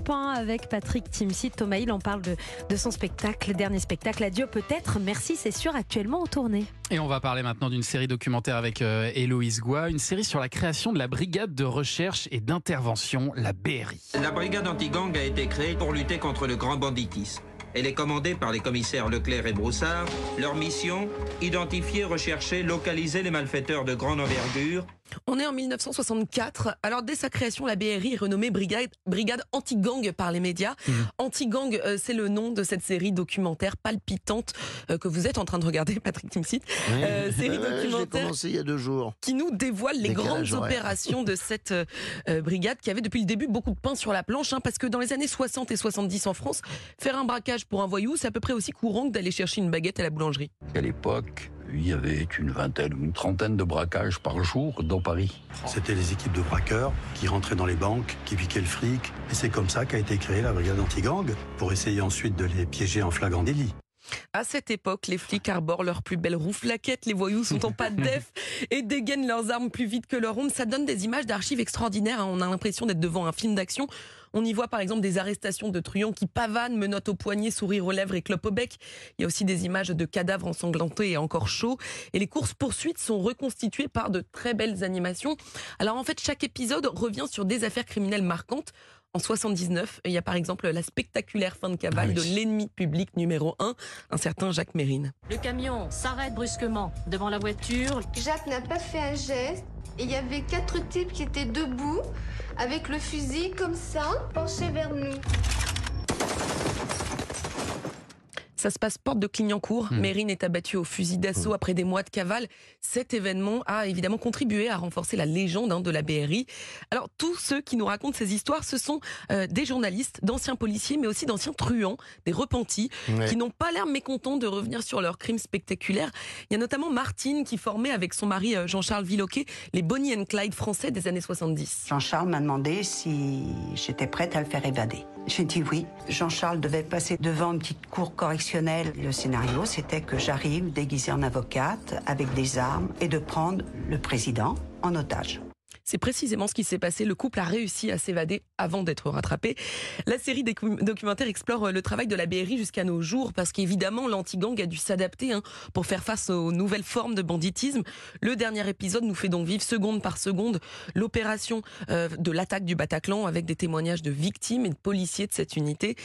Europe 1 avec Patrick Timsit. Thomas Hill en parle de, de son spectacle, dernier spectacle. Adieu peut-être. Merci, c'est sûr, actuellement en tournée. Et on va parler maintenant d'une série documentaire avec euh, Héloïse Goua, une série sur la création de la brigade de recherche et d'intervention, la BRI. La brigade anti-gang a été créée pour lutter contre le grand banditisme. Elle est commandée par les commissaires Leclerc et Broussard. Leur mission identifier, rechercher, localiser les malfaiteurs de grande envergure on est en 1964. Alors dès sa création, la BRI est renommée Brigade, Brigade Anti-Gang par les médias. Mmh. Anti-Gang, euh, c'est le nom de cette série documentaire palpitante euh, que vous êtes en train de regarder, Patrick Timsit. Euh, série documentaire commencé il y a deux jours. Qui nous dévoile les grandes opérations de cette brigade qui avait depuis le début beaucoup de pain sur la planche. Hein, parce que dans les années 60 et 70 en France, faire un braquage pour un voyou, c'est à peu près aussi courant que d'aller chercher une baguette à la boulangerie. À l'époque, il y avait une vingtaine ou une trentaine de braquages par jour dans Paris. C'était les équipes de braqueurs qui rentraient dans les banques, qui piquaient le fric. Et c'est comme ça qu'a été créée la brigade anti-gang, pour essayer ensuite de les piéger en flagrant délit. À cette époque, les flics arborent leurs plus belles rouflaquettes, les voyous sont en pas def et dégainent leurs armes plus vite que leur onde. Ça donne des images d'archives extraordinaires. Hein. On a l'impression d'être devant un film d'action. On y voit par exemple des arrestations de truands qui pavanent, menottent au poignet, sourire aux lèvres et clopent au bec. Il y a aussi des images de cadavres ensanglantés et encore chauds. Et les courses poursuites sont reconstituées par de très belles animations. Alors en fait, chaque épisode revient sur des affaires criminelles marquantes. En 79, il y a par exemple la spectaculaire fin de cavale ah de l'ennemi public numéro 1, un certain Jacques Mérine. Le camion s'arrête brusquement devant la voiture. Jacques n'a pas fait un geste et il y avait quatre types qui étaient debout avec le fusil comme ça, penché vers nous. Ça se passe porte de Clignancourt. Hmm. Mérine est abattu au fusil d'assaut hmm. après des mois de cavale. Cet événement a évidemment contribué à renforcer la légende hein, de la BRI. Alors tous ceux qui nous racontent ces histoires, ce sont euh, des journalistes, d'anciens policiers, mais aussi d'anciens truands, des repentis, qui n'ont pas l'air mécontents de revenir sur leurs crimes spectaculaires. Il y a notamment Martine qui formait avec son mari euh, Jean-Charles Villoquet les Bonnie and Clyde français des années 70. Jean-Charles m'a demandé si j'étais prête à le faire évader. J'ai dit oui. Jean-Charles devait passer devant une petite cour correctionnelle. Le scénario, c'était que j'arrive déguisée en avocate avec des armes et de prendre le président en otage. C'est précisément ce qui s'est passé. Le couple a réussi à s'évader avant d'être rattrapé. La série des documentaires explore euh, le travail de la BRI jusqu'à nos jours parce qu'évidemment, l'anti-gang a dû s'adapter hein, pour faire face aux nouvelles formes de banditisme. Le dernier épisode nous fait donc vivre seconde par seconde l'opération euh, de l'attaque du Bataclan avec des témoignages de victimes et de policiers de cette unité.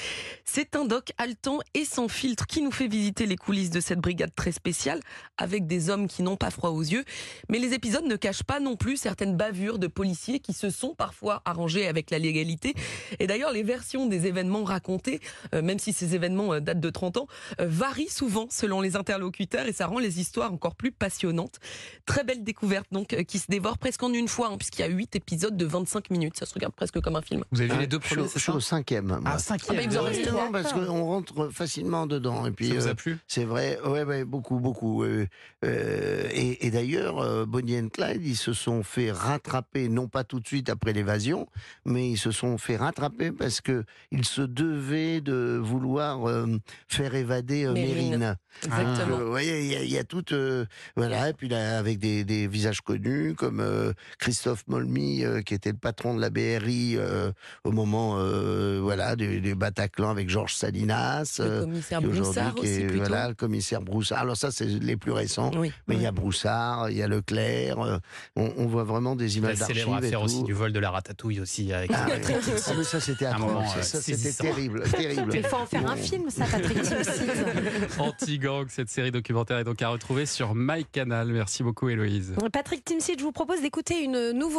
C'est un doc haletant et sans filtre qui nous fait visiter les coulisses de cette brigade très spéciale avec des hommes qui n'ont pas froid aux yeux. Mais les épisodes ne cachent pas non plus certaines bavures de policiers qui se sont parfois arrangés avec la légalité. Et d'ailleurs, les versions des événements racontés, euh, même si ces événements euh, datent de 30 ans, euh, varient souvent selon les interlocuteurs et ça rend les histoires encore plus passionnantes. Très belle découverte donc qui se dévore presque en une fois, hein, puisqu'il y a 8 épisodes de 25 minutes. Ça se regarde presque comme un film. Vous avez vu les deux premiers Je suis au cinquième. Ah, cinquième. Ah, bah, parce qu'on rentre facilement dedans. Et puis, ça vous a plu? C'est vrai, ouais, ouais, beaucoup, beaucoup. et, et d'ailleurs, Bonnie and Clyde, ils se sont fait rattraper non pas tout de suite après l'évasion, mais ils se sont fait rattraper parce que ils se devaient de vouloir euh, faire évader euh, Mérine. Exactement. vous voyez, il y, a, tout, euh, voilà, et puis là, avec des, visages connus comme Christophe Molmy, qui était le patron de la BRI au moment, voilà, du, Bataclan avec Georges Salinas. Le commissaire Broussard aussi. Voilà, le commissaire Broussard. Alors ça, c'est les plus récents. mais il y a Broussard, il y a Leclerc. on, on voit vraiment des images la célèbre affaire aussi du vol de la ratatouille aussi avec ah, ah ça c'était ça c'était terrible, terrible. Il faut en faire un film, ça, Patrick Anti-gang, cette série documentaire est donc à retrouver sur MyCanal. Merci beaucoup, Héloïse. Patrick Timsit, je vous propose d'écouter une nouvelle